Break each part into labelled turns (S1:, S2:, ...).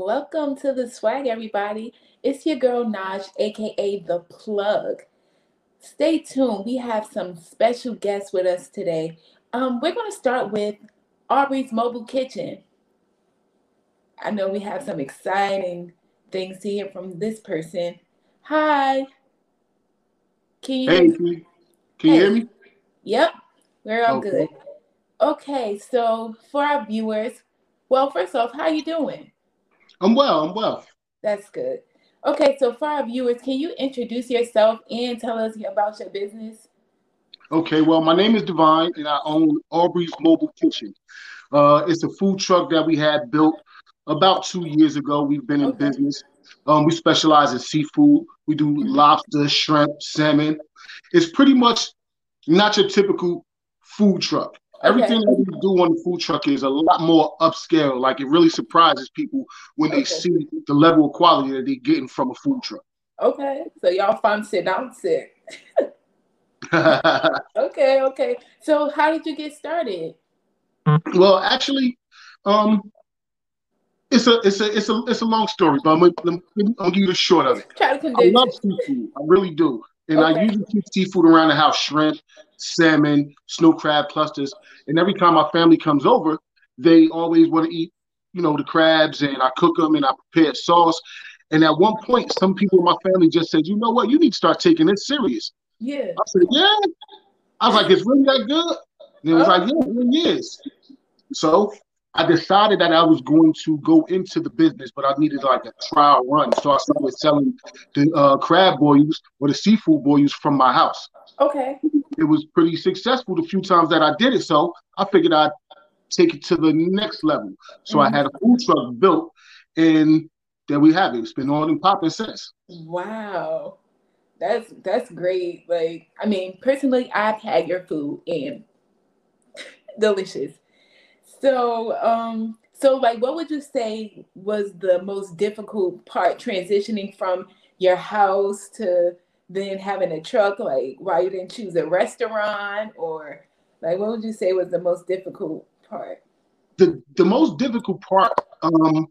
S1: Welcome to the swag, everybody. It's your girl Naj, aka The Plug. Stay tuned. We have some special guests with us today. Um, we're going to start with Aubri's Mobile Kitchen. I know we have some exciting things to hear from this person. Hi.
S2: Can you hey, can you, can you hear me?
S1: Yep, we're all okay. good. Okay, so for our viewers, well, first off, how you doing?
S2: I'm well. I'm well.
S1: That's good. Okay, so for our viewers, can you introduce yourself and tell us about your business?
S2: Okay, well, my name is Divine, and I own Aubri's Mobile Kitchen. Uh, it's a food truck that we had built about two years ago. We've been in okay. business. Um, we specialize in seafood. We do mm-hmm. lobster, shrimp, salmon. It's pretty much not your typical food truck. Everything that we do on the food truck is a lot more upscale. Like it really surprises people when they okay. see the level of quality that they're getting from a food truck.
S1: Okay, so y'all fun sit down sit. okay, okay. So how did you get started?
S2: Well, actually, um, it's a it's a it's a it's a long story, but I'm gonna, I'll give you the short of it. I love seafood. I really do. And okay. I usually keep seafood around the house, shrimp, salmon, snow crab clusters. And every time my family comes over, they always want to eat, you know, the crabs and I cook them and I prepare sauce. And at one point, some people in my family just said, you know what, you need to start taking this serious.
S1: Yeah.
S2: I said, yeah. I was like, it's really that good? And it was oh. like, yeah, it really is. So I decided that I was going to go into the business, but I needed like a trial run. So I started selling the uh, crab boils or the seafood boils from my house.
S1: Okay.
S2: It was pretty successful the few times that I did it. So I figured I'd take it to the next level. So mm-hmm. I had a food truck built, and there we have it. It's been on and popping since.
S1: Wow. That's that's great. Like, I mean, personally, I've had your food and delicious. So, um, so like, what would you say was the most difficult part transitioning from your house to then having a truck? Like, why you didn't choose a restaurant, or like, what would you say was the most difficult part?
S2: The the most difficult part um,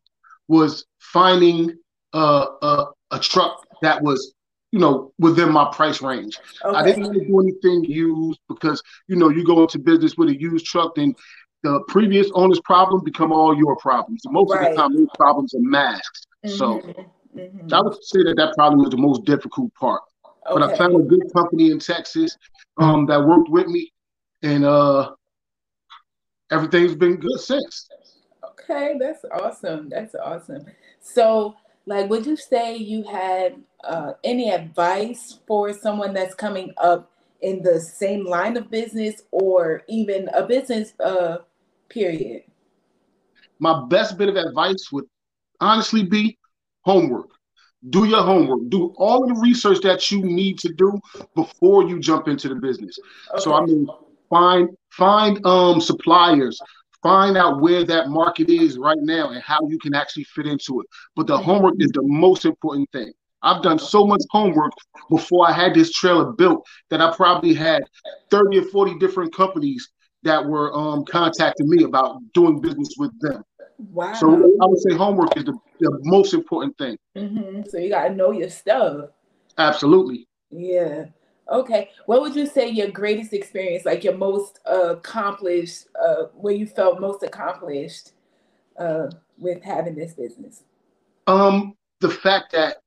S2: was finding a, a, a truck that was you know, within my price range. Okay. I didn't want to do anything used because, you know, you go into business with a used truck, then the previous owner's problem become all your problems. Most right. of the time, those problems are masked. Mm-hmm. So mm-hmm. I would say that that probably was the most difficult part. Okay. But I found a good company in Texas um, that worked with me, and uh, everything's been good since.
S1: Okay, that's awesome. That's awesome. So, like, would you say you had uh, any advice for someone that's coming up in the same line of business or even a business uh, period?
S2: My best bit of advice would honestly be homework. Do your homework. Do all the research that you need to do before you jump into the business. Okay. So I mean, find find um suppliers, find out where that market is right now and how you can actually fit into it. But the homework is the most important thing. I've done so much homework before I had this trailer built that I probably had 30 or 40 different companies that were um, contacting me about doing business with them.
S1: Wow.
S2: So I would say homework is the, the most important thing.
S1: Mm-hmm. So you got to know your stuff.
S2: Absolutely.
S1: Yeah. Okay. What would you say your greatest experience, like your most uh, accomplished, uh, where you felt most accomplished uh, with having this business?
S2: Um, the fact that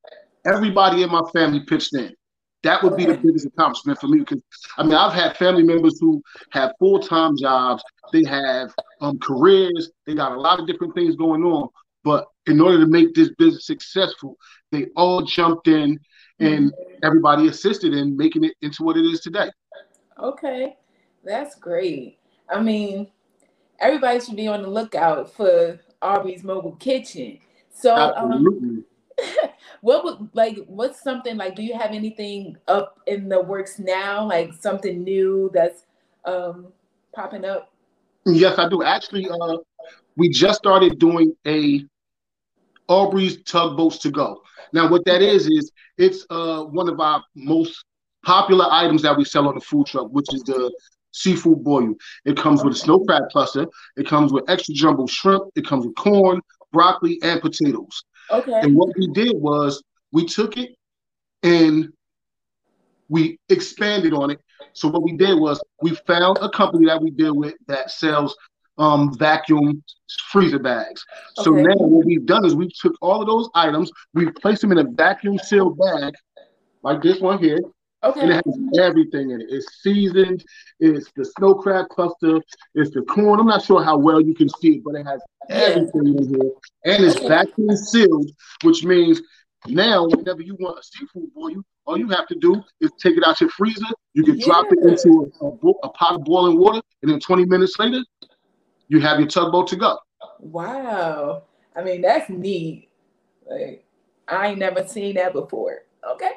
S2: everybody in my family pitched in. That would be the biggest accomplishment for me because I mean I've had family members who have full time jobs, they have um, careers, they got a lot of different things going on. But in order to make this business successful, they all jumped in and mm-hmm. everybody assisted in making it into what it is today.
S1: Okay, that's great. I mean, everybody should be on the lookout for Aubri's Mobile Kitchen. So, um, what would like what's something like do you have anything up in the works now? Like something new that's um popping up?
S2: Yes i do. Actually uh we just started doing a Aubri's tugboats to go. Now what that is is it's uh one of our most popular items that we sell on the food truck which is the seafood boil. It comes with a snow crab cluster. It comes with extra jumbo shrimp. It comes with corn broccoli, and potatoes.
S1: Okay.
S2: And what we did was we took it and we expanded on it. So what we did was we found a company that we deal with that sells um, vacuum freezer bags. So
S1: Okay.
S2: now what we've done is we took all of those items, we placed them in a vacuum sealed bag, like this one here, and it has everything in it. It's seasoned, it's the snow crab cluster, it's the corn. I'm not sure how well you can see it, but it has
S1: Yeah.
S2: everything in here. And it's
S1: Okay.
S2: vacuum sealed, which means now whenever you want a seafood boil, all you have to do is take it out your freezer. You can drop it into a, a, a pot of boiling water, and then 20 minutes later, you have your tugboat to go.
S1: Wow. I mean, that's neat. Like, I ain't never seen that before. Okay.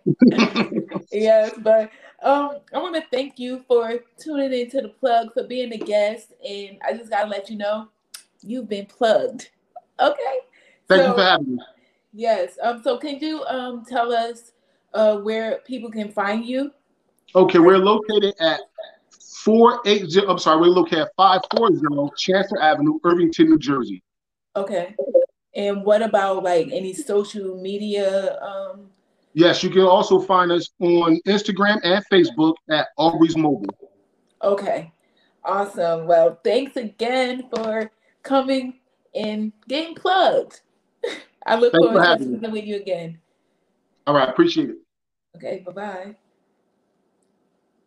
S1: yes, but um, I want to thank you for tuning into the plug, for being a guest, and I just gotta let you know you've been plugged. Okay.
S2: Thank
S1: So-
S2: you for having me.
S1: Yes. Um. So, can you um tell us uh where people can find you?
S2: Okay, we're located at 480, I'm sorry, we're located at 540 Chancellor Avenue, Irvington, New Jersey.
S1: Okay. And what about like any social media? Um.
S2: Yes, you can also find us on Instagram and Facebook at Aubri's Mobile.
S1: Okay. Awesome. Well, thanks again for coming and getting plugged. I look
S2: Thanks for
S1: forward to
S2: having
S1: speaking with you again.
S2: All right, appreciate it.
S1: Okay. Bye bye.